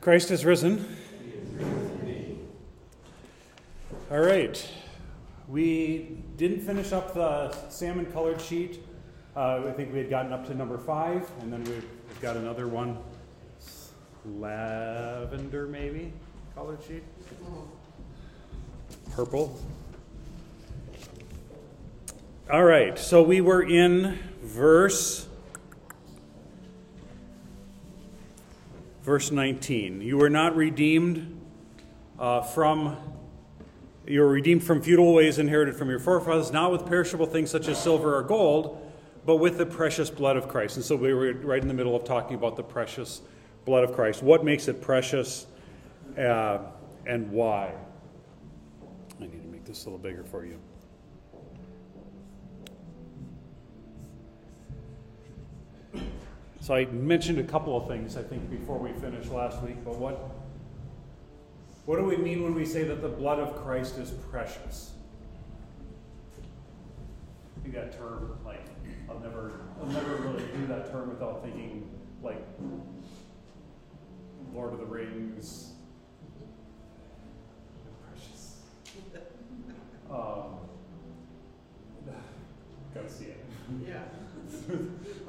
Christ is risen. All right. We didn't finish up the salmon colored sheet. Uh, I think we had gotten up to number five, and then we've got another one. Lavender, maybe? Colored sheet? Purple. All right, so we were in verse verse 19. You were not redeemed uh, from you were redeemed from feudal ways inherited from your forefathers, not with perishable things such as silver or gold, but with the precious blood of Christ. And so we were right in the middle of talking about the precious blood of Christ. What makes it precious uh, and why? I need to make this a little bigger for you. So I mentioned a couple of things, I think, before we finished last week, but what, what do we mean when we say that the blood of Christ is precious? I think that term, like, I'll never, I'll never really do that term without thinking, like, Lord of the Rings. Precious. Um, gotta see it. Yeah.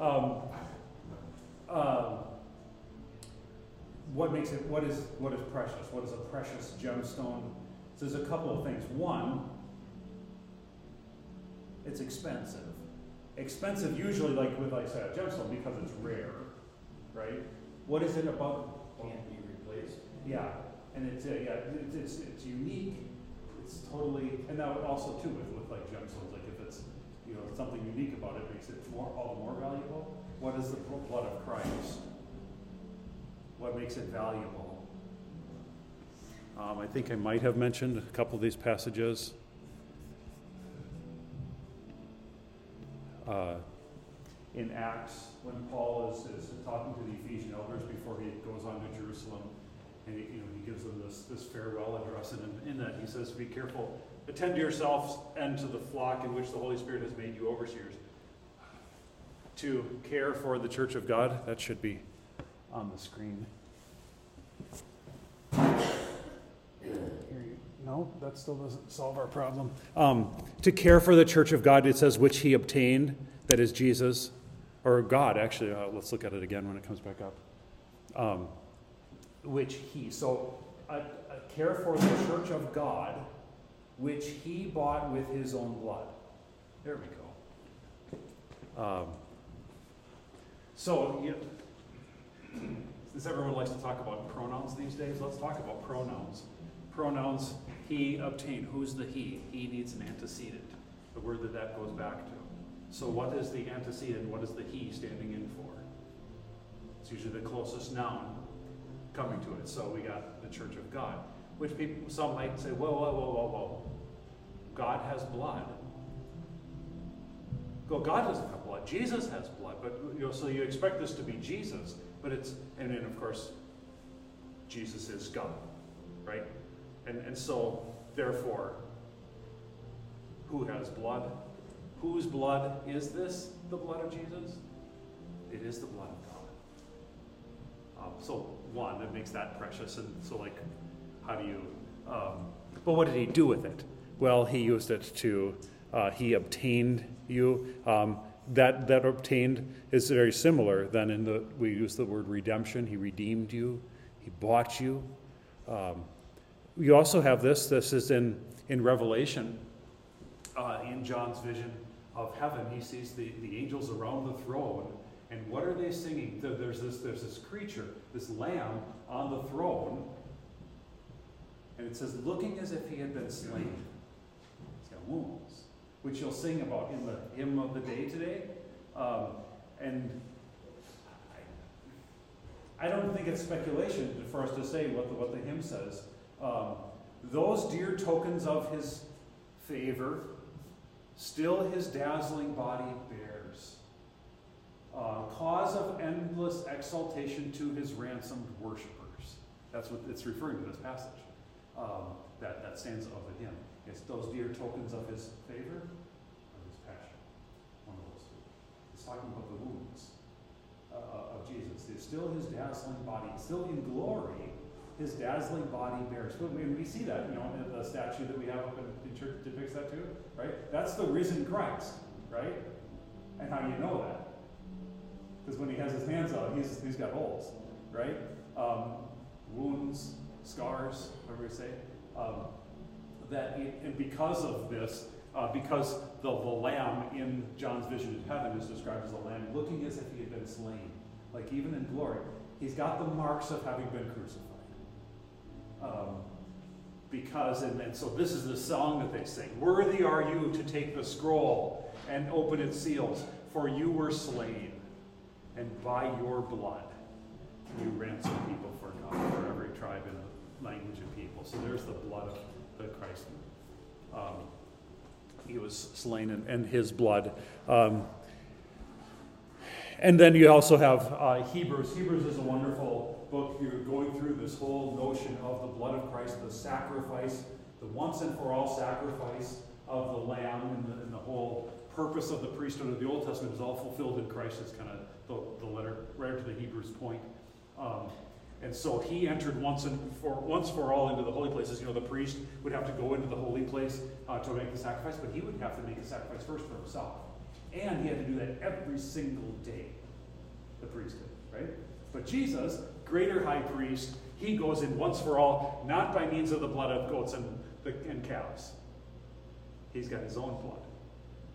um, um, what makes it, what is, what is precious? What is a precious gemstone? So there's a couple of things. One, it's expensive. Expensive usually like with, like I said, a gemstone because it's rare, right? What is it about? Can't be replaced. Yeah, and it's, uh, yeah, it's, it's, it's unique. It's totally, and that would also too with, with like gemstones, like if it's, you know, something unique about it makes it more, all the more valuable. What is the blood of Christ? What makes it valuable? Um, I think I might have mentioned a couple of these passages. Uh, in Acts, when Paul is, is talking to the Ephesian elders before he goes on to Jerusalem, and he, you know, he gives them this, this farewell address, and in, in that he says, Be careful, attend to yourselves and to the flock in which the Holy Spirit has made you overseers to care for the church of God. That should be on the screen. No, that still doesn't solve our problem. Um, to care for the church of God, it says, which he obtained, that is Jesus, or God, actually. Uh, let's look at it again when it comes back up. Um, which he, so a, a care for the church of God, which he bought with his own blood. There we go. Um, so, since everyone likes to talk about pronouns these days, let's talk about pronouns. Pronouns, he obtained. Who's the he? He needs an antecedent, the word that that goes back to. So, what is the antecedent? What is the he standing in for? It's usually the closest noun coming to it. So, we got the church of God, which people, some might say, whoa, whoa, whoa, whoa, whoa. God has blood. Well, God doesn't have blood. Jesus has blood, but you know, so you expect this to be Jesus, but it's and then of course, Jesus is God, right? And and so therefore, who has blood? Whose blood is this? The blood of Jesus? It is the blood of God. Um, so one, it makes that precious, and so like, how do you? Um, but what did he do with it? Well, he used it to. Uh, he obtained you. Um, that that obtained is very similar. Then in the we use the word redemption. He redeemed you. He bought you. Um, you also have this. This is in in Revelation. Uh, in John's vision of heaven, he sees the, the angels around the throne, and what are they singing? There's this there's this creature, this lamb on the throne, and it says, looking as if he had been slain. He's got wounds which you'll sing about in the hymn of the day today. Um, and I, I, don't think it's speculation for us to say what the, what the hymn says. Um, those dear tokens of his favor, still his dazzling body bears. Uh, cause of endless exaltation to his ransomed worshippers. That's what it's referring to this passage. Um, that, that stands of the hymn. It's those dear tokens of his favor or his passion. One of those two. It's talking about the wounds uh, of Jesus. It's still his dazzling body, still in glory, his dazzling body bears. And we see that, you know, in the statue that we have up in, in church depicts that too, right? That's the risen Christ, right? And how do you know that? Because when he has his hands out, he's, he's got holes, right? Um, wounds, scars, whatever you say. Um, that it, and because of this, uh, because the, the lamb in John's vision in heaven is described as a lamb looking as if he had been slain, like even in glory, he's got the marks of having been crucified. Um, because, and, and so this is the song that they sing Worthy are you to take the scroll and open its seals, for you were slain, and by your blood you ransom people for God, for every tribe and language of people. So there's the blood of the Christ. Um, he was slain in, in his blood. Um, and then you also have uh, Hebrews. Hebrews is a wonderful book. You're going through this whole notion of the blood of Christ, the sacrifice, the once and for all sacrifice of the Lamb, and the, and the whole purpose of the priesthood of the Old Testament is all fulfilled in Christ. Is kind of the, the letter, right to the Hebrews point. Um, and so he entered once and for once for all into the holy places. You know, the priest would have to go into the holy place uh, to make the sacrifice, but he would have to make a sacrifice first for himself. And he had to do that every single day. The priest did, right? But Jesus, greater high priest, he goes in once for all, not by means of the blood of goats and, the, and calves. He's got his own blood.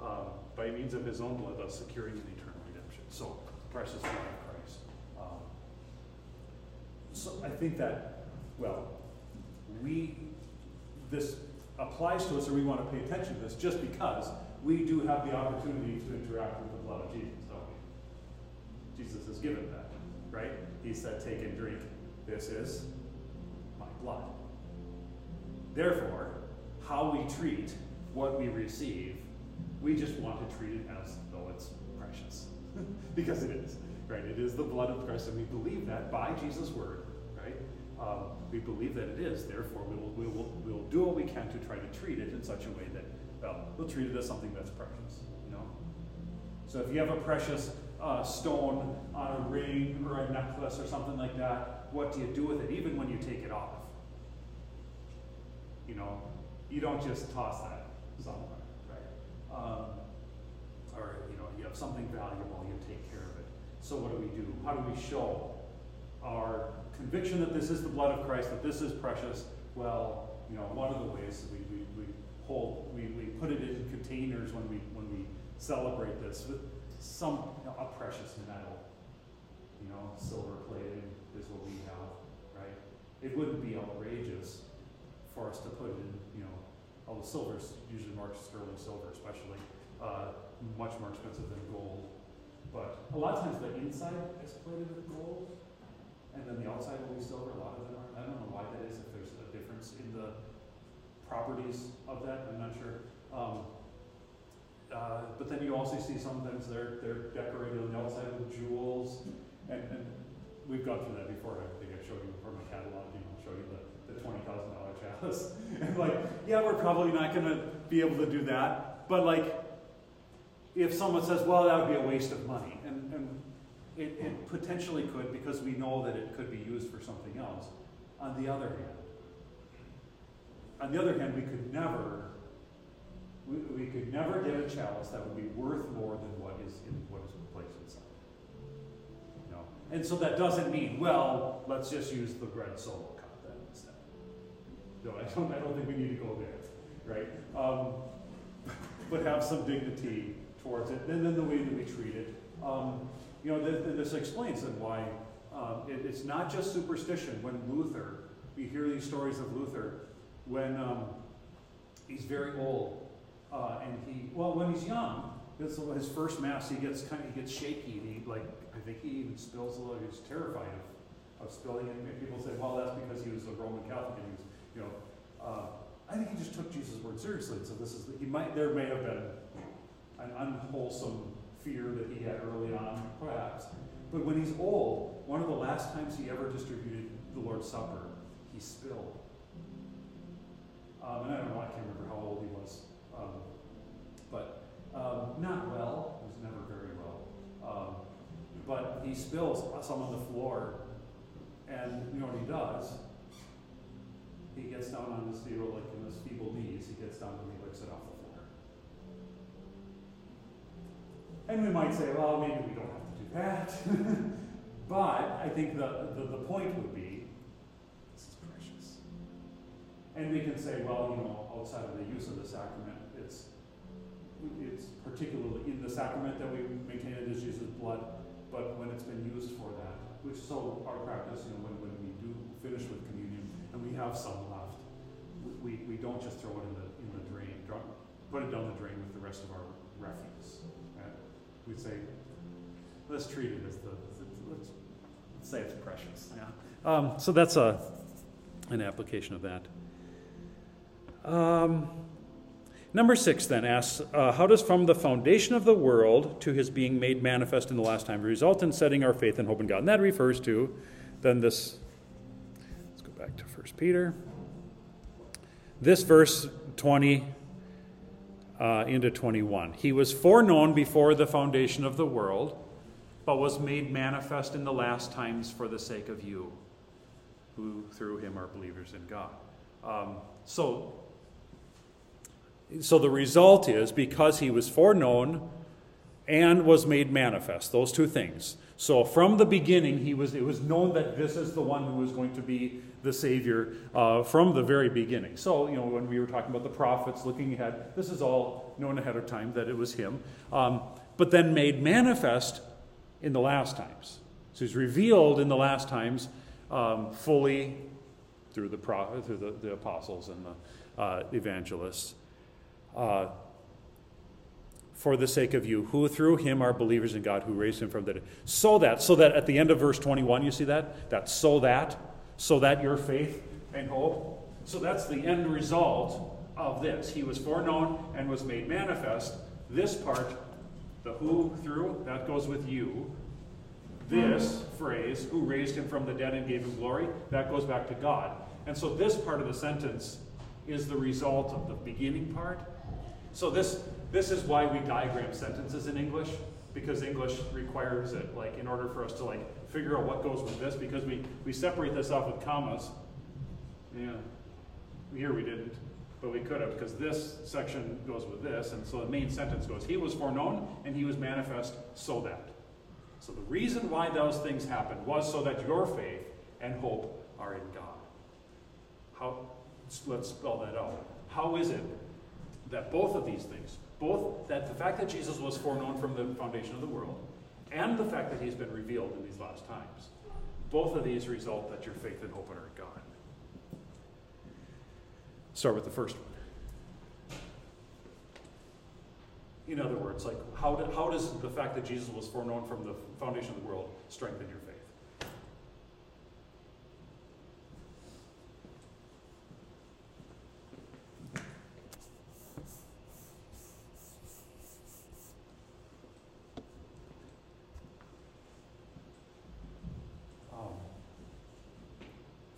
Uh, by means of his own blood, thus securing an eternal redemption. So, precious blood so I think that, well, we, this applies to us or we want to pay attention to this just because we do have the opportunity to interact with the blood of Jesus, don't we? Jesus has given that, right? He said, take and drink. This is my blood. Therefore, how we treat what we receive, we just want to treat it as though it's precious. because it is, right? It is the blood of Christ, and we believe that by Jesus' word um, we believe that it is. Therefore, we will, we, will, we will do what we can to try to treat it in such a way that, well, we'll treat it as something that's precious, you know? So if you have a precious uh, stone on a ring or a necklace or something like that, what do you do with it, even when you take it off? You know, you don't just toss that somewhere, right? Um, or, you know, you have something valuable, you take care of it. So what do we do? How do we show our conviction that this is the blood of Christ, that this is precious, well, you know, one of the ways we, we, we hold, we, we put it in containers when we, when we celebrate this with some, you know, a precious metal, you know, silver plating is what we have, right? It wouldn't be outrageous for us to put in, you know, although silver's usually marked sterling silver especially, uh, much more expensive than gold. But a lot of times the inside is plated with gold, and then the outside will be silver. A lot of them are. I don't know why that is. If there's a difference in the properties of that, I'm not sure. Um, uh, but then you also see sometimes they're they're decorated on the outside with jewels, and, and we've gone through that before. I think I showed you before my catalog. You know, show you the, the twenty thousand dollar chalice, and like, yeah, we're probably not going to be able to do that. But like, if someone says, well, that would be a waste of money, and, and it, it potentially could because we know that it could be used for something else. On the other hand, on the other hand, we could never we, we could never get a chalice that would be worth more than what is in what is placed inside. Know? And so that doesn't mean, well, let's just use the red solo cup then instead. No, I don't I don't think we need to go there, right? Um, but have some dignity towards it, and then the way that we treat it. Um, you know, this explains then why um, it, it's not just superstition. When Luther, we hear these stories of Luther, when um, he's very old, uh, and he, well, when he's young, his, his first mass, he gets kind of, he gets shaky, and he, like, I think he even spills a little, he's terrified of, of spilling it. And people say, well, that's because he was a Roman Catholic, and he was, you know, uh, I think he just took Jesus' word seriously, so this is, he might, there may have been an unwholesome fear that he had early on, perhaps. But when he's old, one of the last times he ever distributed the Lord's Supper, he spilled. Um, and I don't know, I can't remember how old he was. Um, but um, not well, he was never very well. Um, but he spills some on the floor, and you know what he does? He gets down on his, you know, like in his feeble knees, he gets down and he licks it off the floor. And we might say, well, maybe we don't have to do that. but I think the, the, the point would be this is precious. And we can say, well, you know, outside of the use of the sacrament, it's it's particularly in the sacrament that we maintain it as Jesus' blood, but when it's been used for that, which so our practice, you know, when, when we do finish with communion and we have some left, we, we don't just throw it in the in the drain, draw, put it down the drain with the rest of our refuse. We say, let's treat it as the let's, say it's precious. Yeah. Um, so that's a an application of that. Um, Number six then asks, uh, How does from the foundation of the world to his being made manifest in the last time result in setting our faith and hope in God? And that refers to then this, let's go back to 1 Peter. This verse 20 uh, into 21. He was foreknown before the foundation of the world, but was made manifest in the last times for the sake of you, who through him are believers in God. Um, so so the result is because he was foreknown and was made manifest, those two things. So from the beginning, he was, it was known that this is the one who was going to be the Savior uh, from the very beginning. So, you know, when we were talking about the prophets looking ahead, this is all known ahead of time that it was him. Um, but then made manifest in the last times. So he's revealed in the last times um, fully through the, through the, the apostles and the uh, evangelists uh, for the sake of you, who through him are believers in God, who raised him from the dead. So that, so that at the end of verse 21, you see that? That so that, so that your faith and hope. So that's the end result of this. He was foreknown and was made manifest. This part, the who through, that goes with you. This phrase, who raised him from the dead and gave him glory, that goes back to God. And so this part of the sentence is the result of the beginning part so this, this is why we diagram sentences in English, because English requires it, like in order for us to like figure out what goes with this, because we, we separate this off with commas. Yeah, here we didn't, but we could have, because this section goes with this, and so the main sentence goes, He was foreknown, and he was manifest so that. So the reason why those things happened was so that your faith and hope are in God. How, let's spell that out. How is it that both of these things, both that the fact that Jesus was foreknown from the foundation of the world, and the fact that he's been revealed in these last times, both of these result that your faith and hope are in God. Start with the first one. In other words, like how, do, how does the fact that Jesus was foreknown from the foundation of the world strengthen your faith?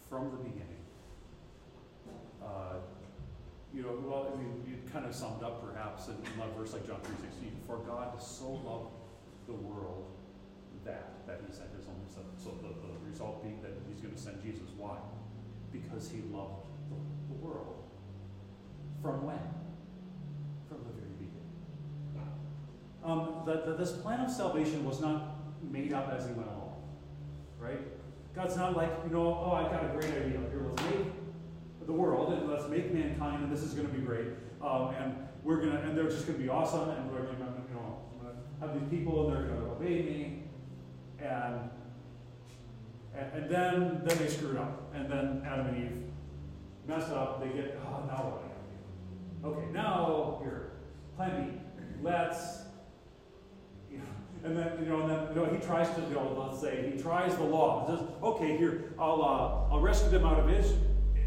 From the beginning. Uh, you know, well, I mean, you kind of summed up perhaps in, a verse like John 3.16, for God so loved the world that, that he sent his only son. So the, the result being that he's going to send Jesus. Why? Because he loved the, the world. From when? From the very beginning. Um, that, that this plan of salvation was not made up as he went along, right? God's not like, you know, oh, I've got a great idea. Here, let's make the world and let's make mankind, and this is going to be great. Um, and we're going to, and they're just going to be awesome, and we're going to, you know, have these people, and they're going to obey me. And, and, and then, then they screwed up. And then Adam and Eve mess up. They get, oh, now what I do? Okay, now, here, plan B. Let's and then, you know, and then, you know, he tries to, you know, let's say, he tries the law. He says, okay, here, I'll, uh, I'll rescue them out of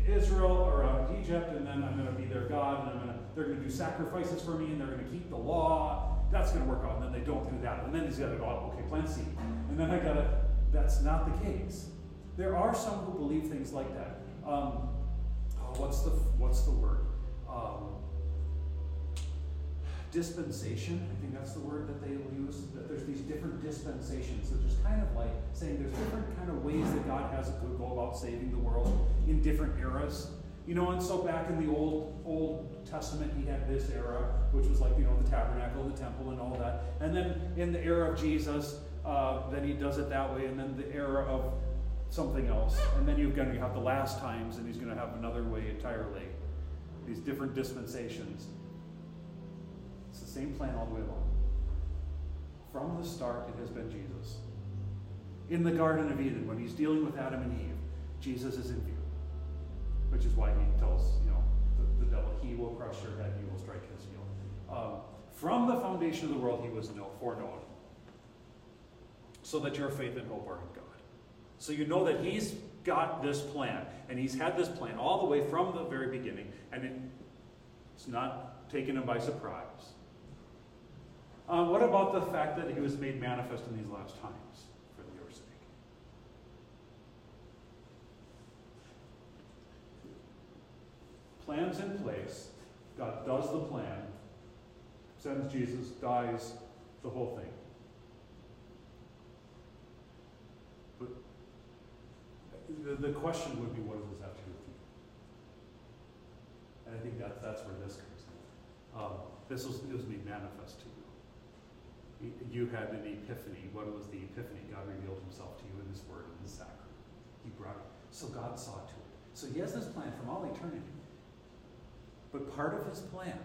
Israel or out of Egypt, and then I'm going to be their God, and I'm going to, they're going to do sacrifices for me, and they're going to keep the law. That's going to work out. And then they don't do that. And then he's got to go, okay, plan C. And then I got to, that's not the case. There are some who believe things like that. Um, oh, what's the, what's the word? Um, dispensation, I think that's the word that they use, that there's these different dispensations. So just kind of like saying there's different kind of ways that God has to go about saving the world in different eras. You know, and so back in the Old Old Testament, he had this era, which was like you know the tabernacle, the temple, and all that. And then in the era of Jesus, uh, then he does it that way. And then the era of something else, and then you're going to have the last times, and he's going to have another way entirely. These different dispensations. Same plan all the way along. From the start, it has been Jesus. In the Garden of Eden, when he's dealing with Adam and Eve, Jesus is in view. Which is why he tells, you know, the, the devil, he will crush your head, you will strike his heel. Um, from the foundation of the world, he was know, foreknown. So that your faith and hope are in God. So you know that he's got this plan, and he's had this plan all the way from the very beginning, and it, it's not taken him by surprise. Uh, what about the fact that he was made manifest in these last times for your sake? Plans in place. God does the plan, sends Jesus, dies, the whole thing. But the, the question would be, what does this have to do with you? And I think that, that's where this comes in. Um, this was, was made manifest to you you had an epiphany. What was the epiphany? God revealed himself to you in his word, in his sacrament. He brought it. So God saw to it. So he has this plan from all eternity. But part of his plan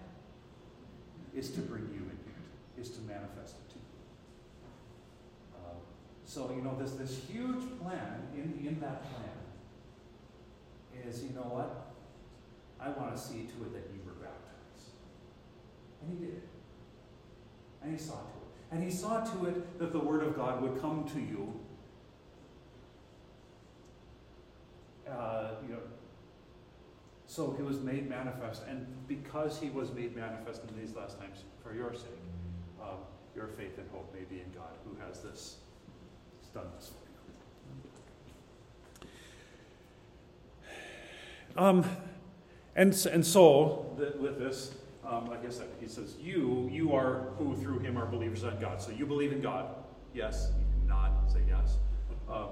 is to bring you into it, is to manifest it to you. Uh, so, you know, this, this huge plan, in, in that plan, is, you know what? I want to see to it that you were baptized. And he did. It. And he saw to it. And he saw to it that the Word of God would come to you. Uh, you know, so he was made manifest, and because he was made manifest in these last times for your sake, um, your faith and hope may be in God, who has this, done this for you. Um, and and so with this, um, I guess he says, you, you are who through him are believers in God. So you believe in God. Yes. You can nod, say yes. Um,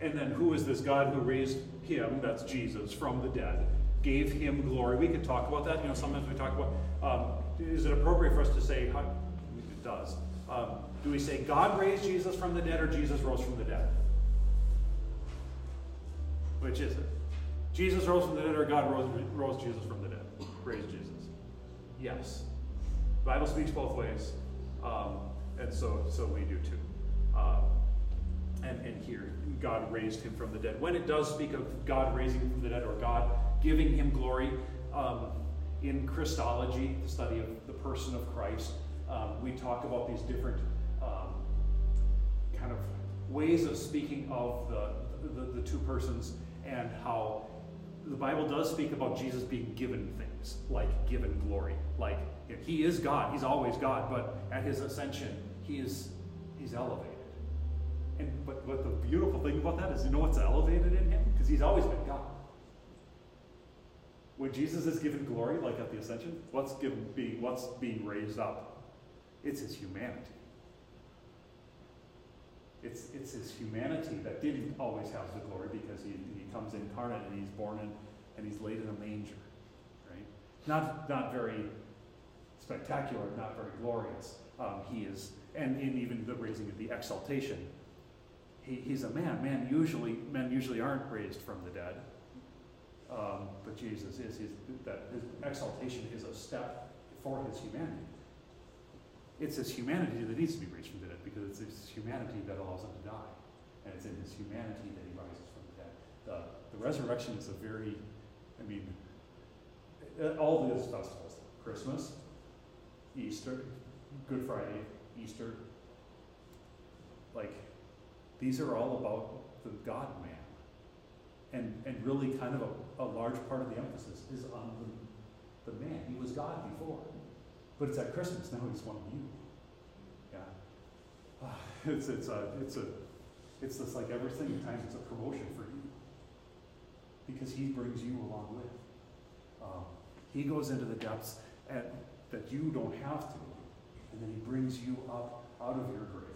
and then who is this God who raised him, that's Jesus, from the dead, gave him glory? We could talk about that. You know, sometimes we talk about, um, is it appropriate for us to say, how, it does. Um, do we say God raised Jesus from the dead or Jesus rose from the dead? Which is it? Jesus rose from the dead or God rose, rose Jesus from the dead? Raised Jesus. Yes. Bible speaks both ways, um, and so so we do too. Um, and, and here, God raised him from the dead. When it does speak of God raising him from the dead or God giving him glory, um, in Christology, the study of the person of Christ, um, we talk about these different um, kind of ways of speaking of the, the, the two persons and how the Bible does speak about Jesus being given things, like given glory. Like he is God, he's always God, but at his ascension, he is he's elevated. And but, but the beautiful thing about that is you know what's elevated in him? Because he's always been God. When Jesus is given glory, like at the ascension, what's given being what's being raised up? It's his humanity. It's, it's his humanity that didn't always have the glory because he, he comes incarnate and he's born in, and he's laid in a manger? Not, not very spectacular, not very glorious. Um, he is, and in even the raising of the exaltation, he, he's a man. Man usually, men usually aren't raised from the dead, um, but Jesus is. His, that his exaltation is a step for his humanity. It's his humanity that needs to be raised from the dead because it's his humanity that allows him to die. And it's in his humanity that he rises from the dead. The, the resurrection is a very, I mean, uh, all these festivals Christmas, Easter, Good Friday, Easter like, these are all about the God man. And, and really, kind of a, a large part of the emphasis is on the, the man. He was God before. But it's at Christmas, now he's one of you. Yeah. It's, it's, a, it's, a, it's just like every single time it's a promotion for you. Because he brings you along with. Um, he goes into the depths at, that you don't have to. And then he brings you up out of your grave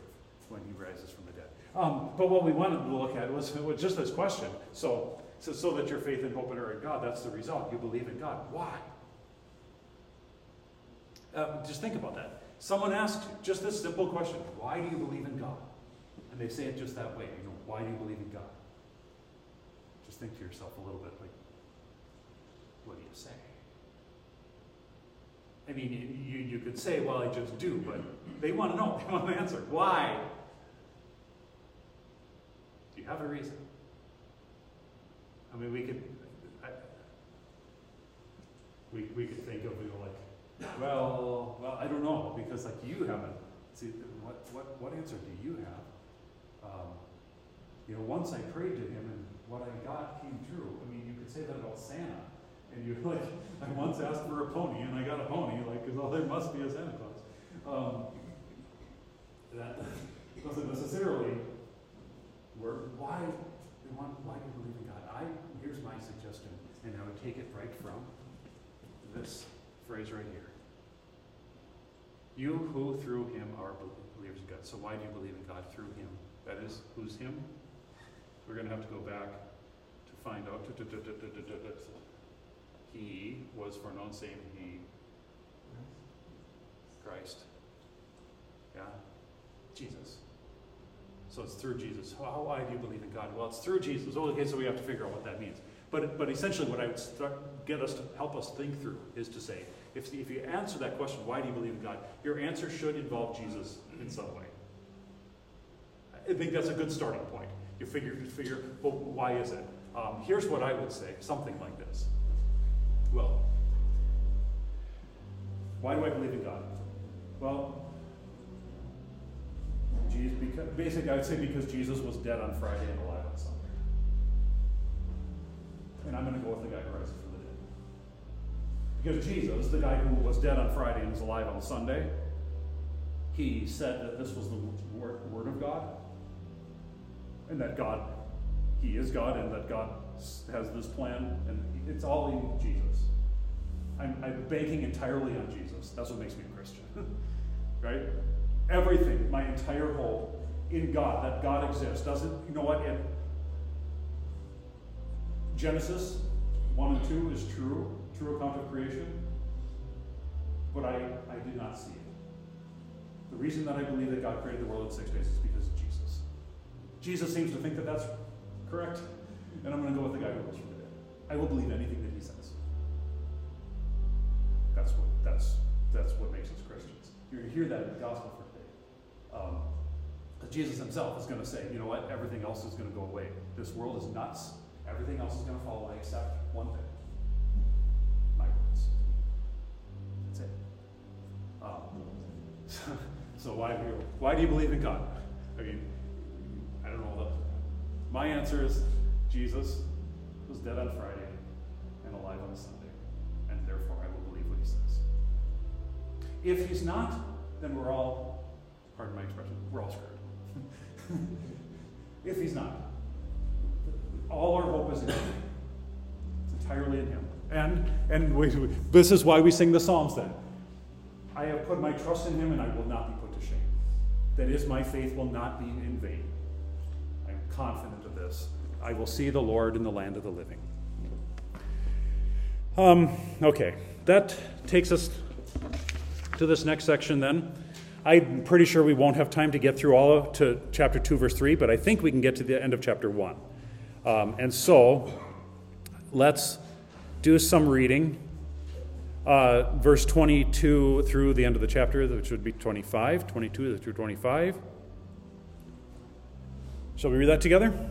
when he rises from the dead. Um, but what we wanted to look at was, was just this question. So So, so that your faith and hope are in God, that's the result. You believe in God. Why? Uh, just think about that. Someone asks you just this simple question Why do you believe in God? And they say it just that way. You know, why do you believe in God? Just think to yourself a little bit like, what do you say? I mean, you, you could say, well, I just do, but they want to know. They want an answer. Why? Do you have a reason? I mean, we could, I, we, we could think of, you know, like, well, well, I don't know, because like you haven't, see, what, what, what answer do you have? Um, you know, once I prayed to him and what I got came true. I mean, you could say that about Santa. And you're like, I once asked for a pony and I got a pony, like, because all there must be a Santa Claus. Um, that doesn't necessarily work. Why, why do you believe in God? I, here's my suggestion, and I would take it right from this phrase right here. You who through him are believers in God. So why do you believe in God through him? That is, who's him? We're going to have to go back to find out. He was for known saying he, Christ. Yeah? Jesus. So it's through Jesus. How, why do you believe in God? Well, it's through Jesus. Okay, so we have to figure out what that means. But, but essentially, what I would start, get us to help us think through is to say, if, if you answer that question, why do you believe in God? Your answer should involve Jesus in some way. I think that's a good starting point. You figure, you figure well, why is it? Um, here's what I would say something like this. Well, why do I believe in God? Well, Jesus, because, basically, I would say because Jesus was dead on Friday and alive on Sunday. And I'm going to go with the guy who rises from the dead. Because Jesus, the guy who was dead on Friday and is alive on Sunday, he said that this was the word of God, and that God, he is God, and that God has this plan, and it's all in Jesus. I'm, I'm banking entirely on Jesus. That's what makes me a Christian, right? Everything, my entire hope in God, that God exists. Doesn't, you know what? It, Genesis 1 and 2 is true, true account of creation, but I, I did not see it. The reason that I believe that God created the world in six days is because of Jesus. Jesus seems to think that that's correct, and I'm going to go with the guy who rose from the dead. I will believe anything that he says. That's what that's that's what makes us Christians. You're going to hear that in the gospel for today. Um, Jesus himself is going to say, you know what? Everything else is going to go away. This world is nuts. Everything else is going to fall away except one thing my words. That's it. Um, so, why, do you, why do you believe in God? I mean, I don't know. The, my answer is Jesus was dead on Friday and alive on Sunday, and therefore I will believe what he says. If he's not, then we're all, pardon my expression, we're all screwed. if he's not, all our hope is in Him. It's entirely in Him. And and we, this is why we sing the Psalms then. I have put my trust in Him and I will not be put to shame. That is, my faith will not be in vain. I am confident of this. I will see the Lord in the land of the living. Um, okay, that takes us to this next section then. I'm pretty sure we won't have time to get through all of to chapter 2, verse 3, but I think we can get to the end of chapter 1. Um, and so, let's do some reading. Uh, verse 22 through the end of the chapter, which would be 25, 22 through 25. Shall we read that together?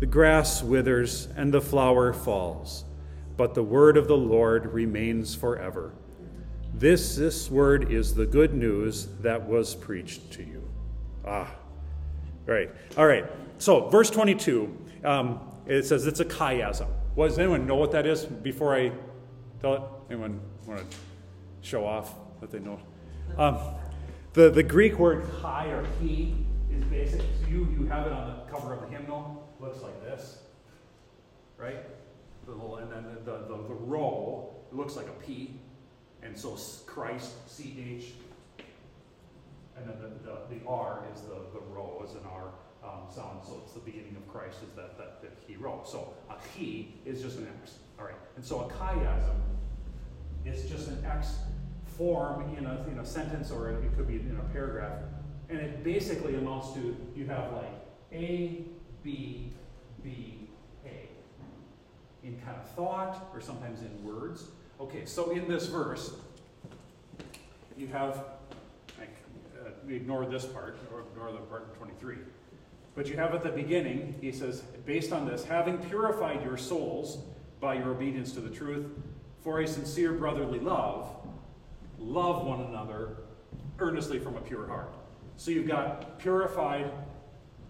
The grass withers, and the flower falls, but the word of the Lord remains forever. This, this word is the good news that was preached to you. Ah, right. All right. So, verse 22. Um, it says it's a chiasm. What, does anyone know what that is before I tell it? Anyone want to show off that they know? Um, the, the Greek word high or he is basic. So you, you have it on the cover of the hymnal. Looks like this, right? The little, and then the, the, the, the rho looks like a P. And so Christ, C H, and then the, the, the R is the, the rho is an R um, sound, so it's the beginning of Christ is that, that, that he wrote. So a he is just an X. All right. And so a chiasm is just an X form in a, in a sentence or it could be in a paragraph. And it basically amounts to you have like A, B, B, A in kind of thought or sometimes in words. Okay, so in this verse, you have, like, uh, we ignore this part, or ignore the part 23. But you have at the beginning, he says, based on this, having purified your souls by your obedience to the truth, for a sincere brotherly love, love one another earnestly from a pure heart. So you've got purified,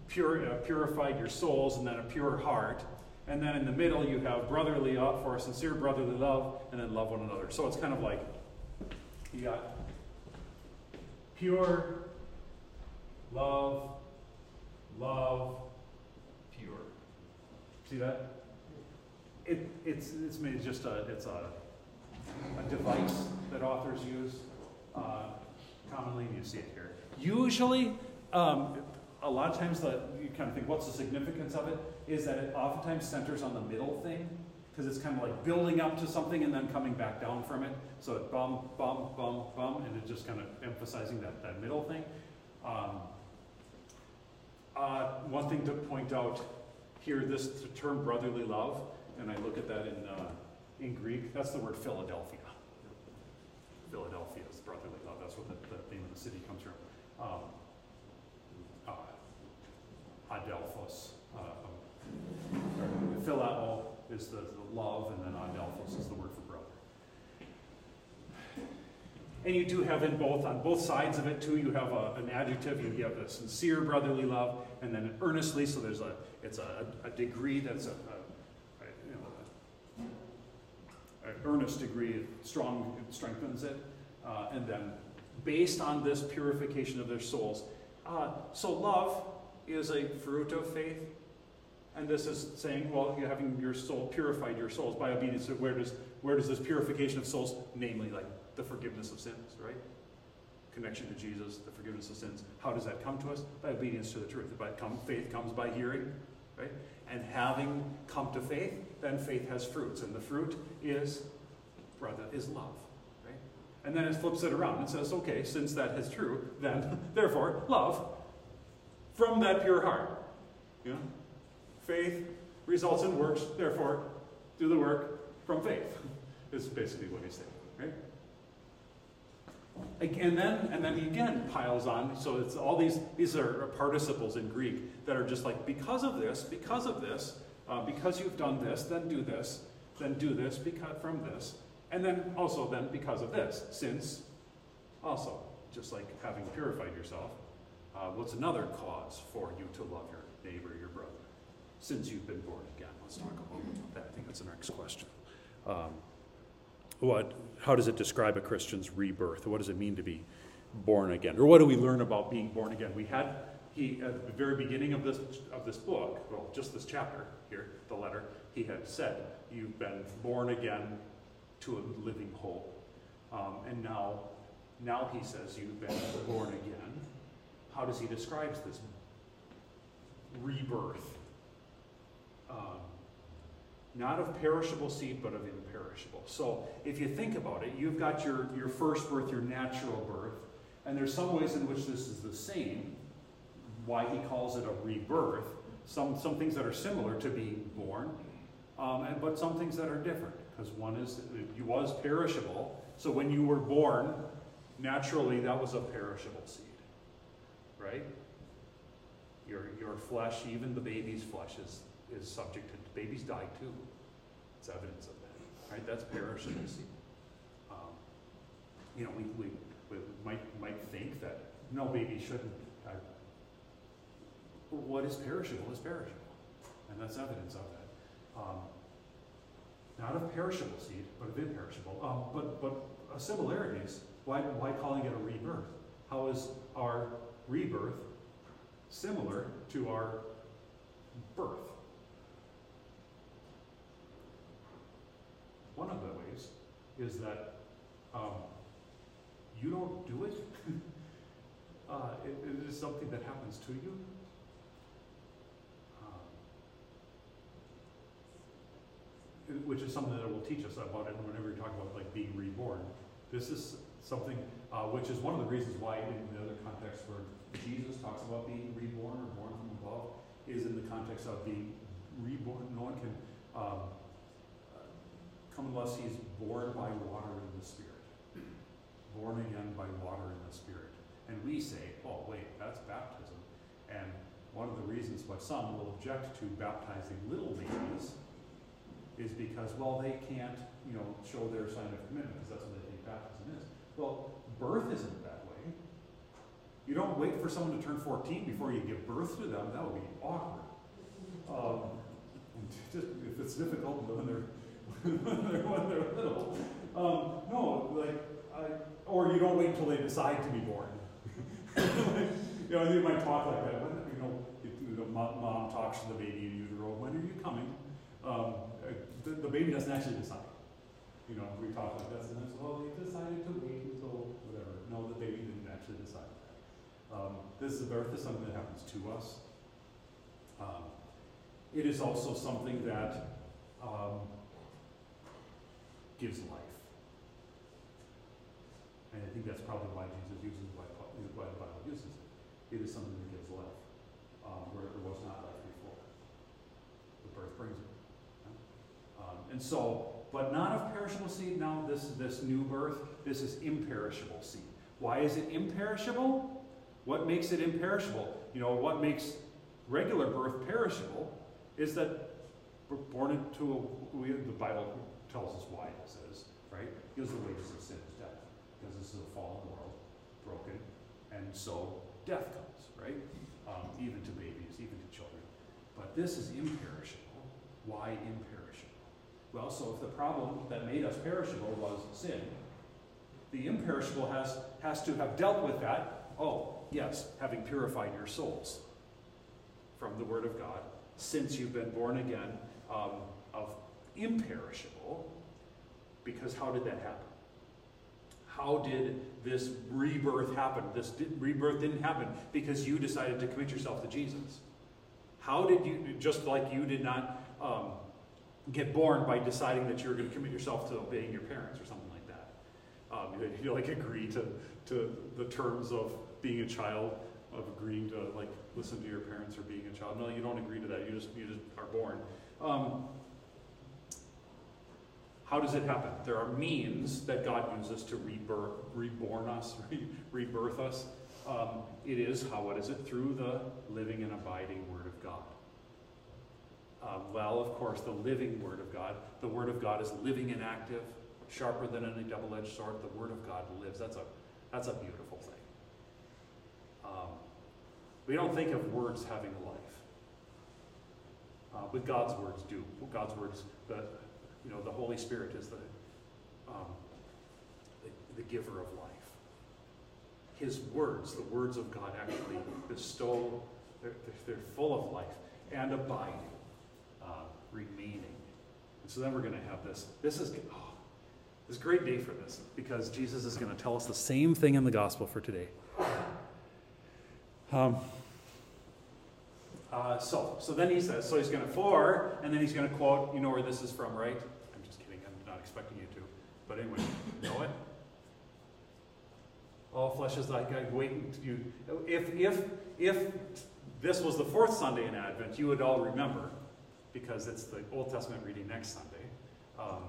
pure, uh, purified your souls, and then a pure heart. And then in the middle, you have brotherly love for a sincere brotherly love, and then love one another. So it's kind of like you got pure, love, love, pure. See that? It, it's, it's made just a, it's a, a device that authors use uh, commonly, you see it here. Usually, um, a lot of times that you kind of think, what's the significance of it? Is that it oftentimes centers on the middle thing, because it's kind of like building up to something and then coming back down from it. So it bum, bum, bum, bum, and it's just kind of emphasizing that, that middle thing. Um, uh, one thing to point out here, this term brotherly love, and I look at that in, uh, in Greek, that's the word Philadelphia. Philadelphia is brotherly love. That's what the, the name of the city comes from. Um, Adelphos. Uh, um, is the, the love, and then Adelphos is the word for brother. And you do have in both, on both sides of it too, you have a, an adjective, you have a sincere brotherly love, and then earnestly, so there's a, it's a, a degree that's a, a, earnest degree, strong, it strengthens it. Uh, and then based on this purification of their souls. Uh, so love is a fruit of faith. And this is saying, well, you're having your soul purified your souls by obedience. So where does where does this purification of souls, namely like the forgiveness of sins, right? Connection to Jesus, the forgiveness of sins. How does that come to us? By obedience to the truth. By come, faith comes by hearing, right? And having come to faith, then faith has fruits, and the fruit is, brother, is love. Right? And then it flips it around and says, okay, since that is true, then therefore love from that pure heart. You know? Faith results in works, therefore do the work from faith. Is basically what he's saying. Right? And then, and then he again piles on. So it's all these, these are participles in Greek that are just like, because of this, because of this, uh, because you've done this, then do this, then do this because from this, and then also then because of this, since also, just like having purified yourself, uh, what's another cause for you to love your neighbor, your brother, since you've been born again? Let's talk about that. I think that's the next question. Um, what, how does it describe a Christian's rebirth? What does it mean to be born again? Or what do we learn about being born again? We had, he, at the very beginning of this, of this book, well, just this chapter here, the letter, he had said, You've been born again to a living hope. Um, and now, now he says, You've been born again. How does he describe this rebirth? Um, not of perishable seed, but of imperishable. So if you think about it, you've got your, your first birth, your natural birth, and there's some ways in which this is the same, why he calls it a rebirth. Some, some things that are similar to being born, um, and, but some things that are different, because one is, it was perishable, so when you were born, naturally that was a perishable seed, right? Your, your flesh, even the baby's flesh, is, is subject to, babies die too. It's evidence of that, right? That's perishable seed. Um, you know, we, we, we, might, might think that no baby shouldn't. What is perishable is perishable, and that's evidence of that. Um, not of perishable seed, but of imperishable. Um, but but similarities. Why why calling it a rebirth? How is our rebirth similar to our birth? One of the ways is that um, you don't do it. uh, it, it is something that happens to you. Um, which is something that it will teach us about it whenever you talk about like being reborn. This is something uh, which is one of the reasons why in the other context where Jesus talks about being reborn or born from above is in the context of being reborn. No one can um, come unless he's born by water and the Spirit. Born again by water and the Spirit. And we say, oh, wait, that's baptism. And one of the reasons why some will object to baptizing little babies is because, well, they can't, you know, show their sign of commitment because that's what they think baptism is. Well, birth isn't that way. You don't wait for someone to turn 14 before you give birth to them. That would be awkward. Um, just if it's difficult when they're when they're, when they're little. Um, no, like, I, or you don't wait until they decide to be born. you know, you might talk like that. When, you know, you, mom, talks to the baby in utero. When are you coming? Um, uh, the, the baby doesn't actually decide. You know, we talk like that sometimes. Well, they decided to wait baby didn't actually decide that. Um, this is birth is something that happens to us. Um, it is also something that um, gives life. And I think that's probably why Jesus uses why, why the Bible uses it. It is something that gives life, um, where there was not life before. The birth brings it. Um, and so, but not of perishable seed. Now this this new birth. This is imperishable seed. Why is it imperishable? What makes it imperishable? You know, what makes regular birth perishable is that we're born into a, we, the Bible tells us why this is, right? Because the wages of sin is death. Because this is a fallen world, broken, and so death comes, right? Um, even to babies, even to children. But this is imperishable. Why imperishable? Well, so if the problem that made us perishable was sin, the imperishable has, has to have dealt with that. Oh, yes, having purified your souls from the Word of God, since you've been born again um, of imperishable, because how did that happen? How did this rebirth happen? This di- rebirth didn't happen because you decided to commit yourself to Jesus. How did you, just like you did not um, get born by deciding that you were going to commit yourself to obeying your parents or something? Um, you, you like agree to, to the terms of being a child, of agreeing to like listen to your parents or being a child. No, you don't agree to that. You just you just are born. Um, how does it happen? There are means that God uses to rebirth, reborn us, re, rebirth us. Um, it is, how, what is it? Through the living and abiding Word of God. Um, well, of course, the living Word of God. The Word of God is living and active, sharper than any double-edged sword. The Word of God lives. That's a, that's a beautiful thing. Um, we don't think of words having life. Uh, but God's words do. God's words, the, you know, the Holy Spirit is the, um, the, the giver of life. His words, the words of God, actually bestow, they're, they're full of life and abiding, uh, remaining. And so then we're going to have this. This is, oh, is a great day for this because Jesus is going to tell us the same thing in the gospel for today. Um, uh, so, so then he says, so he's going to for, and then he's going to quote, you know where this is from, right? I'm just kidding, I'm not expecting you to. But anyway, you know it? All flesh is like I waiting to you. If, if, if this was the fourth Sunday in Advent, you would all remember, because it's the Old Testament reading next Sunday. Um,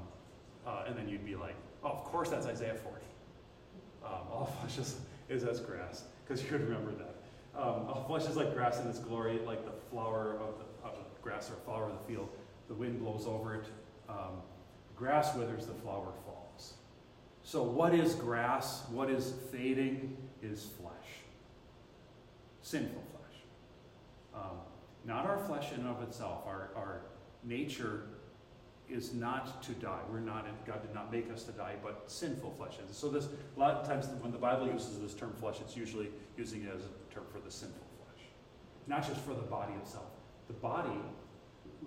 uh, and then you'd be like, oh, of course that's Isaiah 40. Um, all flesh is, is as grass, because you would remember that. Um, all flesh is like grass in its glory, like the flower of the, of the grass or flower of the field. The wind blows over it. Um, grass withers, the flower falls. So, what is grass? What is fading? Is flesh. Sinful flesh. Um, not our flesh in and of itself. Our, our nature is not to die. We're not, God did not make us to die, but sinful flesh And So this, a lot of times when the Bible uses this term flesh, it's usually using it as a term for the sinful flesh. Not just for the body itself. The body,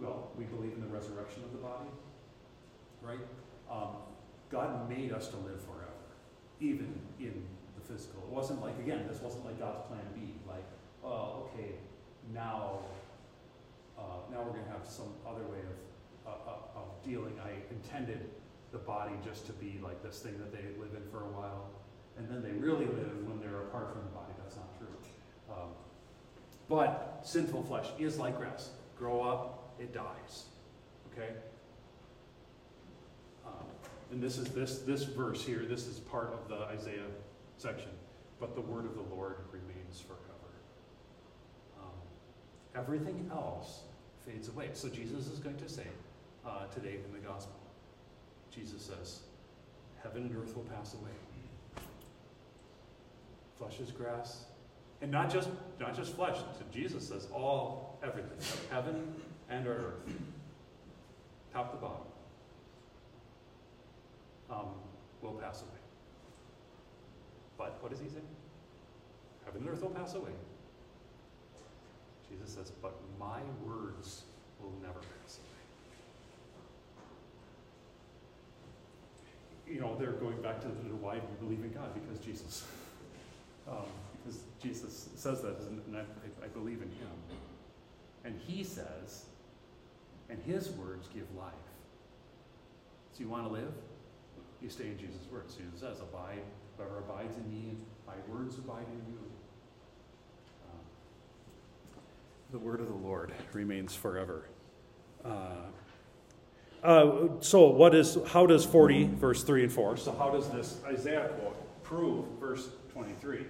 well, we believe in the resurrection of the body, right? Um, God made us to live forever, even in the physical. It wasn't like, again, this wasn't like God's plan B, like, oh, okay, now, uh, now we're going to have some other way of of dealing. I intended the body just to be like this thing that they live in for a while, and then they really live when they're apart from the body. That's not true. Um, but sinful flesh is like grass. Grow up, it dies. Okay. Um, and this is this this verse here. This is part of the Isaiah section. But the word of the Lord remains forever. Um, everything else fades away. So Jesus is going to say, uh, today in the gospel. Jesus says, Heaven and earth will pass away. Flesh is grass. And not just not just flesh. Jesus says all everything. Heaven and earth. Top to bottom. Um, will pass away. But what does he say? Heaven and earth will pass away. Jesus says, but my words will never pass away. You know, they're going back to the why do you believe in God? Because Jesus, um, because Jesus says that, and I, I believe in Him. And He says, and His words give life. So you want to live? You stay in Jesus' words. Jesus says, abide, whoever abides in me, my words abide in you. Um, the word of the Lord remains forever. Uh, uh, so what is how does 40 verse 3 and 4 so how does this isaiah quote prove verse 23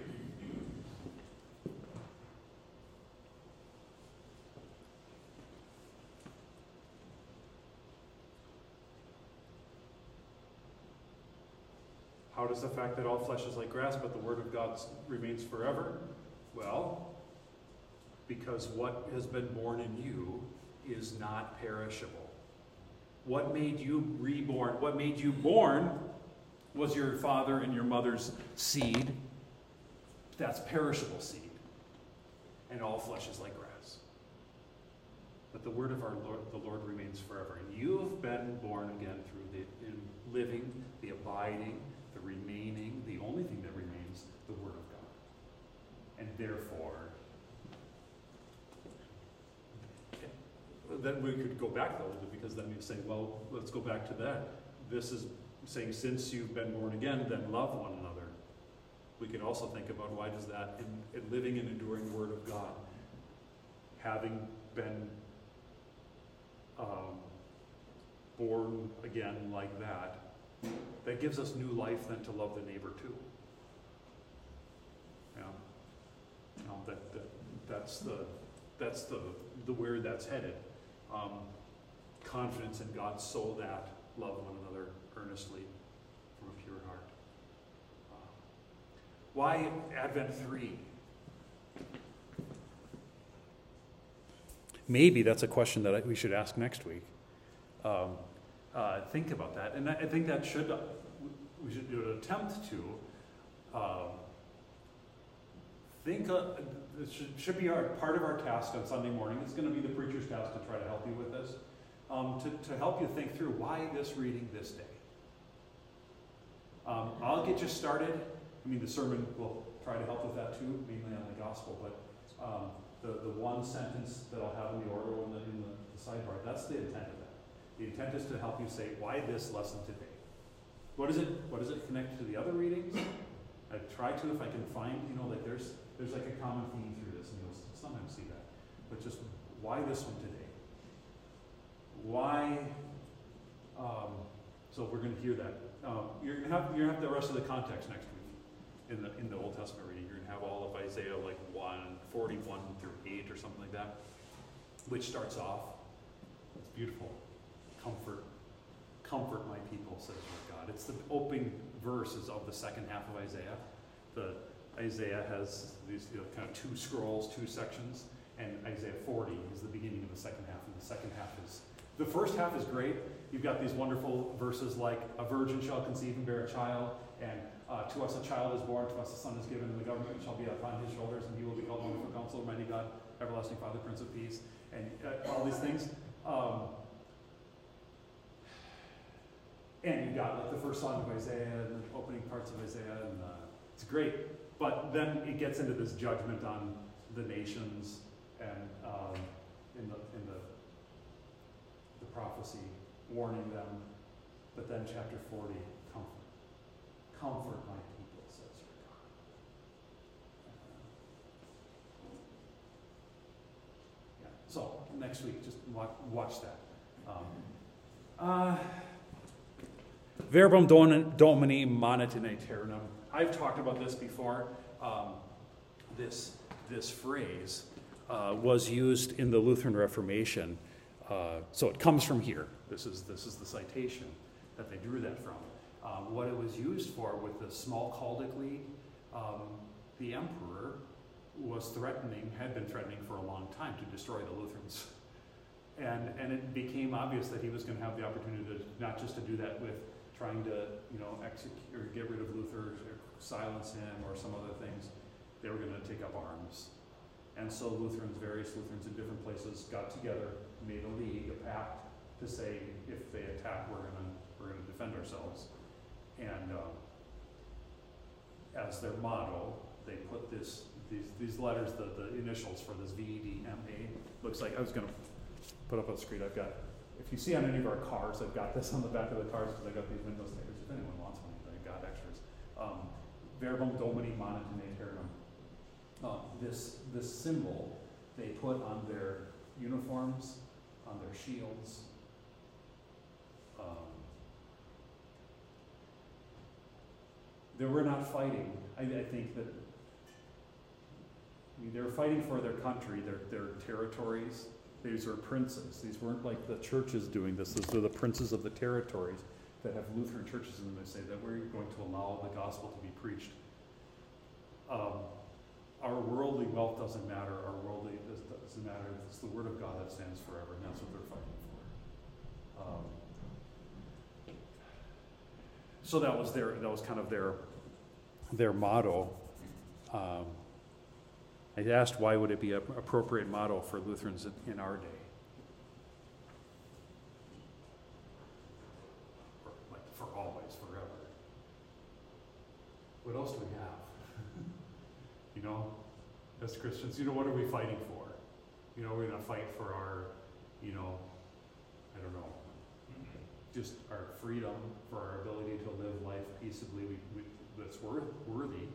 how does the fact that all flesh is like grass but the word of god remains forever? Well because what has been born in you is not perishable what made you reborn? What made you born was your father and your mother's seed. That's perishable seed. And all flesh is like grass. But the word of our Lord, the Lord remains forever. And you have been born again through the living, the abiding, the remaining, the only thing that remains, the word of God. And therefore, then we could go back though, because then you say, well, let's go back to that. This is saying, since you've been born again, then love one another. We could also think about why does that, in, in living and enduring Word of God, having been um, born again like that, that gives us new life then to love the neighbor too. Yeah. You know, that, that, that's the, that's the, the where that's headed um, confidence in God so that love one another earnestly from a pure heart. Uh, why Advent 3? Maybe that's a question that we should ask next week. Um, uh, think about that. And I think that should, we should do an attempt to um, think, uh, this should, should be our, part of our task on Sunday morning. It's going to be the preacher's task to try to help you with this, um, to, to help you think through why this reading this day. Um, I'll get you started. I mean, the sermon will try to help with that too, mainly on the gospel, but um, the, the one sentence that I'll have in the order in the, in the, the sidebar, that's the intent of that. The intent is to help you say, why this lesson today? What is it, what does it connect to the other readings? I try to, if I can find, you know, like there's there's like a common theme through this, and you'll sometimes see that. But just why this one today? Why? Um, so we're going to hear that. Um, you're going to have you're going to have the rest of the context next week in the in the Old Testament reading. You're going to have all of Isaiah like 1, 41 through 8 or something like that, which starts off. It's beautiful. Comfort, comfort my people, says your God. It's the opening verses of the second half of Isaiah. The Isaiah has these you know, kind of two scrolls, two sections, and Isaiah 40 is the beginning of the second half, and the second half is The first half is great. You've got these wonderful verses like, A virgin shall conceive and bear a child, and uh, to us a child is born, to us a son is given, and the government shall be upon his shoulders, and he will be called Wonderful Counselor, Mighty God, Everlasting Father, Prince of Peace, and uh, all these things. Um, and you've got like the first song of Isaiah and the opening parts of Isaiah, and uh, it's great. But then it gets into this judgment on the nations and um, in the in the the prophecy warning them. But then chapter forty, comfort, comfort my people, says your God. Yeah. So next week, just watch, watch that. Um, uh, Verbum domini manet in aeternum. I've talked about this before. Um, this, this phrase uh, was used in the Lutheran Reformation. Uh, so it comes from here. This is, this is the citation that they drew that from. Um, what it was used for with the Smalkaldic League, um, the emperor was threatening, had been threatening for a long time to destroy the Lutherans. And, and it became obvious that he was going to have the opportunity to not just to do that with trying to, you know, execute or get rid of Luther, silence him, or some other things, they were going to take up arms. And so Lutherans, various Lutherans in different places, got together, made a league, a pact, to say if they attack, we're going to we're going to defend ourselves. And um, as their motto, they put this these these letters, the the initials for this VDMA. Looks like I was going to put up on the screen. I've got if you see on any of our cars, I've got this on the back of the cars because I got these window stickers. If anyone wants one, I got extras. Um, Verbum Domini Manet in Aeternum. Uh, this, this symbol they put on their uniforms, on their shields. Um, they were not fighting. I, I think that I mean, they were fighting for their country, their, their territories, these are princes. These weren't like the churches doing this. These are the princes of the territories that have Lutheran churches in them that say that we're going to allow the gospel to be preached. Um, our worldly wealth doesn't matter. Our worldly doesn't matter. It's the word of God that stands forever, and that's what they're fighting for. Um, so that was their that was kind of their their motto. Um, I asked why would it be an appropriate motto for Lutherans in our day? like for always, forever. What else do we have? you know, as Christians, you know, what are we fighting for? You know, we're going to fight for our, you know, I don't know, just our freedom, for our ability to live life peaceably we, we, that's worth, worthy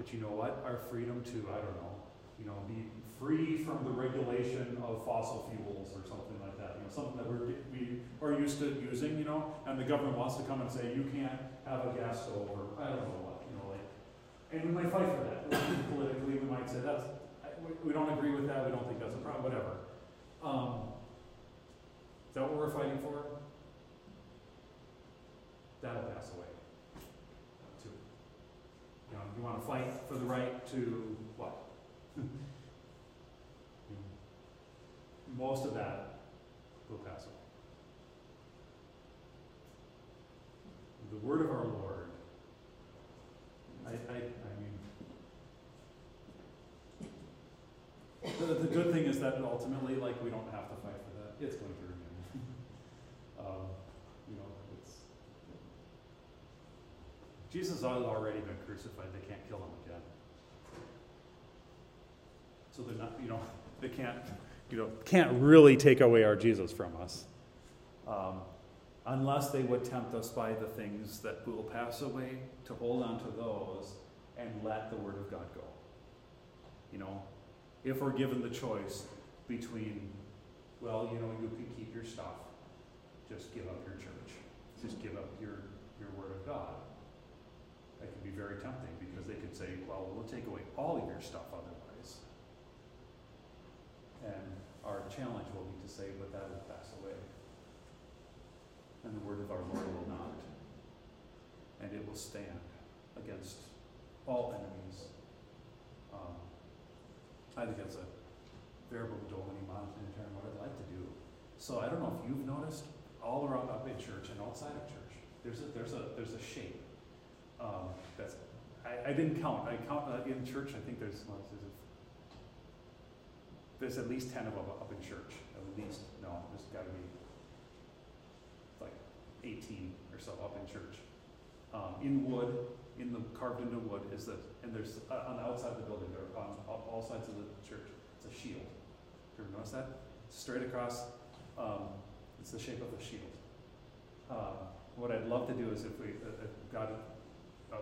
but you know what? Our freedom to, I don't know, you know, be free from the regulation of fossil fuels or something like that. You know, something that we're, we are used to using, you know, and the government wants to come and say, you can't have a gas stove or I don't know what, you know, like, and we might fight for that. Politically, we might say that's, we, don't agree with that, we don't think that's a problem, whatever. Um, is that what we're fighting for? That'll pass away. too. You know, you want to fight for the right to what? Most of that will pass away. The word of our Lord. I, I, I mean, the, the good thing is that ultimately, like, we don't have to fight for that. It's going to remain. um, Jesus has already been crucified. They can't kill him again. So they're not, you know, they can't, you know, can't really take away our Jesus from us. Um, unless they would tempt us by the things that will pass away, to hold on to those and let the Word of God go. You know, if we're given the choice between, well, you know, you can keep your stuff, just give up your church, just give up your, your Word of God that can be very tempting because they could say, well, we'll take away all of your stuff otherwise. And our challenge will be to say, but that will pass away. And the word of our Lord will not. And it will stand against all enemies. I think that's a verbum domini manet in aeternum what I'd like to do So I don't know if you've noticed, all around up in church and outside of church, there's a, there's a, there's a shape. Um, that's, I, I didn't count, I count, uh, in church, I think there's, well, there's, a- there's at least ten of them up in church, at least, no, there's gotta be like eighteen or so up in church. Um, in wood, in the, carved into wood is the, and there's, uh, on the outside of the building, there, on, all sides of the church, it's a shield. You ever notice that? Straight across, um, it's the shape of a shield. Uh, what I'd love to do is if we, uh, if God, uh,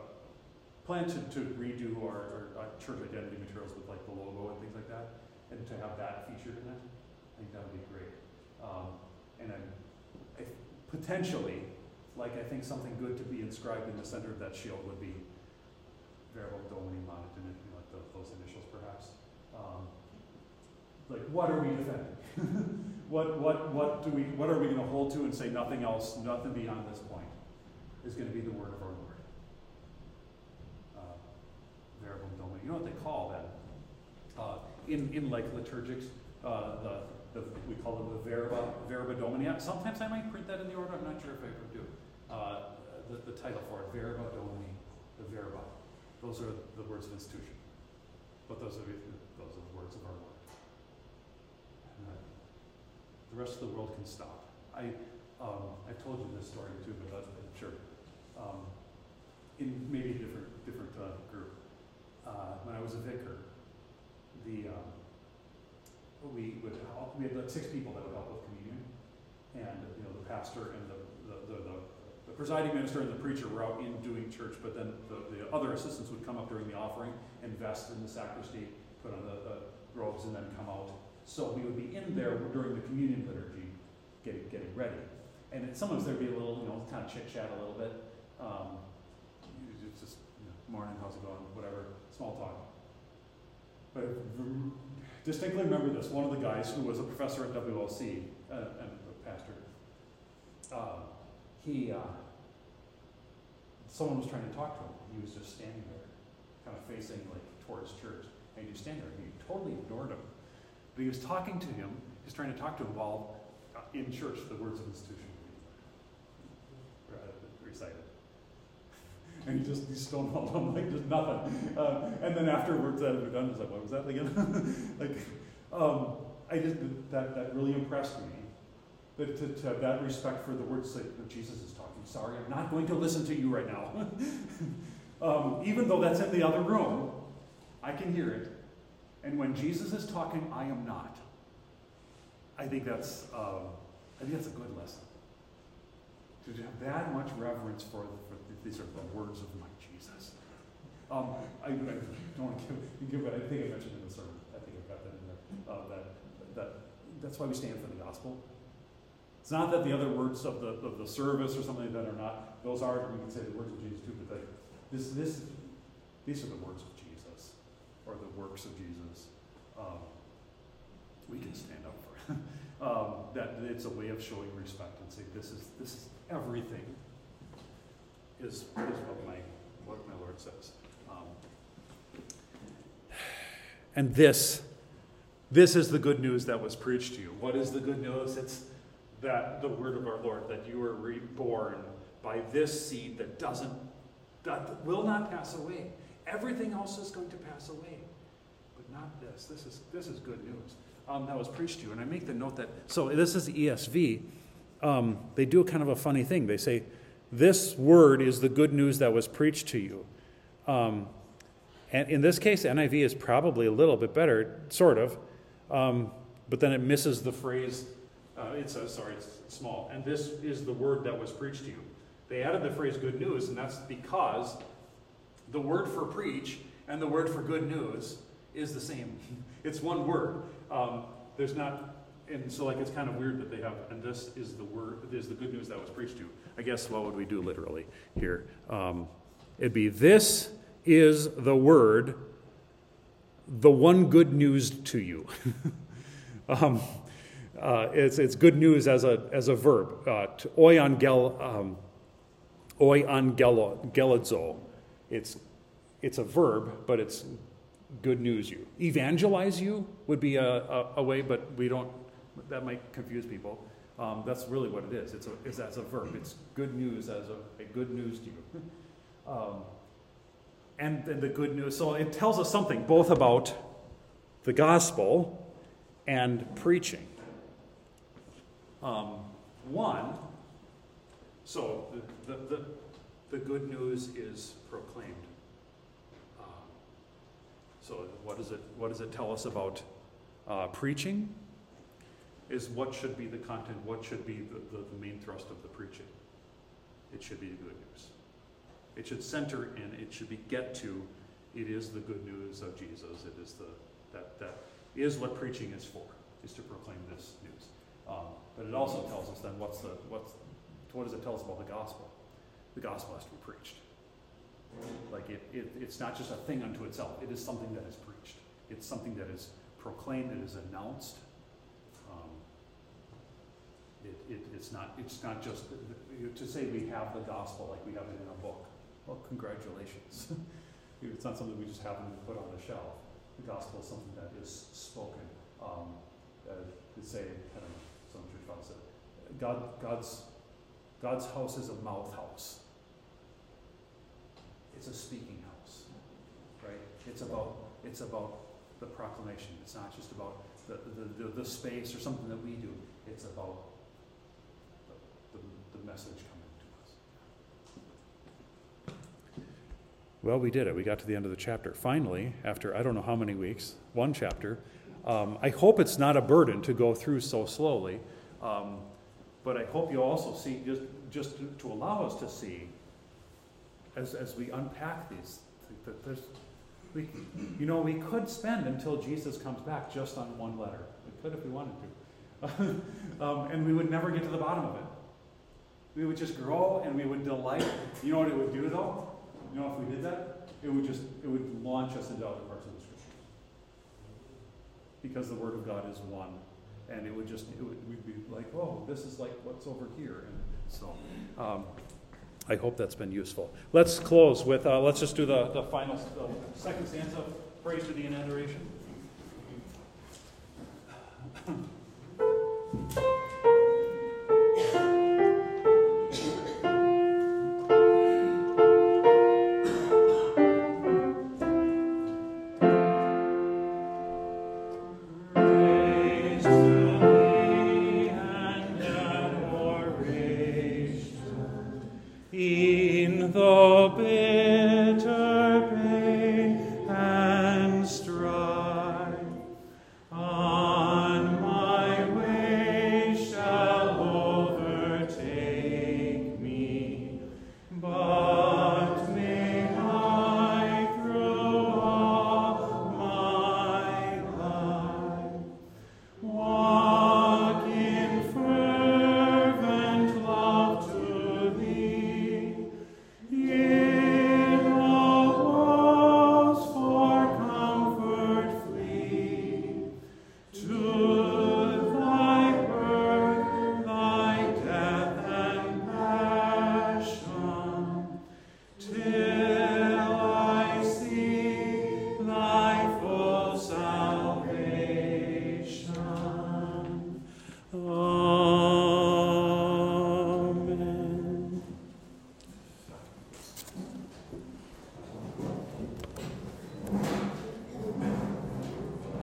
plan to, to redo our, our, church identity materials with like the logo and things like that, and to have that featured in it, I think that would be great. Um, and if, potentially, like I think something good to be inscribed in the center of that shield would be Verbum Domini know, like the, those initials perhaps. Um, like, what are we defending? what, what, what do we, what are we going to hold to and say nothing else, nothing beyond this point is going to be the word of our Lord? Uh, Domini. You know what they call that? Uh, in, in like liturgics, uh, the, the, we call it the Verba, Verba Domini. Sometimes I might print that in the order, I'm not sure if I ever do. Uh, the, the title for it, Verba Domini, the Verba. Those are the words of institution. But those are, those are the words of our Lord. The rest of the world can stop. I, um, I've told you this story too, but I'm sure. Um, in maybe a different, different, uh, group. Uh, when I was a vicar, the, um, we would help, we had like six people that would help with communion. And, you know, the pastor and the, the, the the presiding minister and the preacher were out in doing church, but then the, the other assistants would come up during the offering, invest in the sacristy, put on the, the robes, and then come out. So we would be in there during the communion liturgy, getting, getting ready. And sometimes there'd be a little, you know, kind of chit chat a little bit. Um, it's just, you know, morning, how's it going, whatever, small talk. But distinctly remember this. One of the guys who was a professor at WLC uh, and a pastor, uh, he, uh, someone was trying to talk to him. He was just standing there, kind of facing like towards church, and he was standing there. He totally ignored him, but he was talking to him. He was trying to talk to him while uh, in church the words of institution recited. And he just he stonewalled him like just nothing. Uh, and then afterwards, that had done, he was like, "What was that again?" like, um, I just that that really impressed me that to, to have that respect for the words that Jesus is. Sorry, I'm not going to listen to you right now. um, even though that's in the other room, I can hear it. And when Jesus is talking, I am not. I think that's um, I think that's a good lesson. To have that much reverence for, for these are the words of my Jesus. Um, I, I don't want to give, give it. I think I mentioned in the sermon. I think I've got that in there. Uh, that that that's why we stand for the gospel. It's not that the other words of the, of the service or something like that are not, those are, we can say the words of Jesus too, but they, this, this, these are the words of Jesus, or the works of Jesus. Um, we can stand up for it. um, that it's a way of showing respect and say, this is, this is everything, is, is what my, what my Lord says. Um, and this, this is the good news that was preached to you. What is the good news? It's that the word of our Lord, that you are reborn by this seed that doesn't, that will not pass away. Everything else is going to pass away, but not this. This is this is good news. Um, that was preached to you, and I make the note that so this is ESV. Um, they do kind of a funny thing. They say, "This word is the good news that was preached to you." Um, and in this case, NIV is probably a little bit better, sort of, um, but then it misses the phrase uh, it says, sorry, it's small. And this is the word that was preached to you. They added the phrase good news, and that's because the word for preach and the word for good news is the same. it's one word. Um, there's not, and so like it's kind of weird that they have, and this is the word, is the good news that was preached to you. I guess what would we do literally here? Um, it'd be this is the word, the one good news to you. um, uh, it's, it's good news as a, as a verb. Uh, um. It's, it's a verb, but it's good news you. Evangelize you would be a, a, a way, but we don't that might confuse people. Um, that's really what it is. It's, a, it's as a verb. It's good news as a, a good news to you. um, and, and the good news. So it tells us something both about the gospel and preaching. Um, one, so the, the, the, the, good news is proclaimed. Um, so what does it what does it tell us about uh, preaching? Is what should be the content? What should be the, the, the main thrust of the preaching? It should be the good news. It should center in. It should be get to. It is the good news of Jesus. It is the that that is what preaching is for. Is to proclaim this news. Um, but it also tells us then what's the what's what does it tell us about the gospel? The gospel has to be preached. Like it, it, it's not just a thing unto itself. It is something that is preached. It's something that is proclaimed. It is announced. Um, it, it, it's not. It's not just to say we have the gospel like we have it in a book. Well, congratulations. it's not something we just happen to put on the shelf. The gospel is something that is spoken. Um, uh, to say, I don't know, some church God, God's, God's house is a mouth house. It's a speaking house, right? It's about, it's about the proclamation. It's not just about the, the, the, the space or something that we do. It's about the, the, the message coming to us. Well, we did it. We got to the end of the chapter. Finally, after I don't know how many weeks, one chapter, um, I hope it's not a burden to go through so slowly, um, but I hope you also see, just, just to, to allow us to see, as, as we unpack these, that there's, we, you know, we could spend until Jesus comes back just on one letter. We could if we wanted to. um, and we would never get to the bottom of it. We would just grow and we would delight. You know what it would do, though? You know, if we did that, it would just, it would launch us into other because the Word of God is one. And it would just, it would, we'd be like, oh, this is like what's over here. And so um, I hope that's been useful. Let's close with, uh, let's just do the, the final, the second stanza, praise to the in adoration.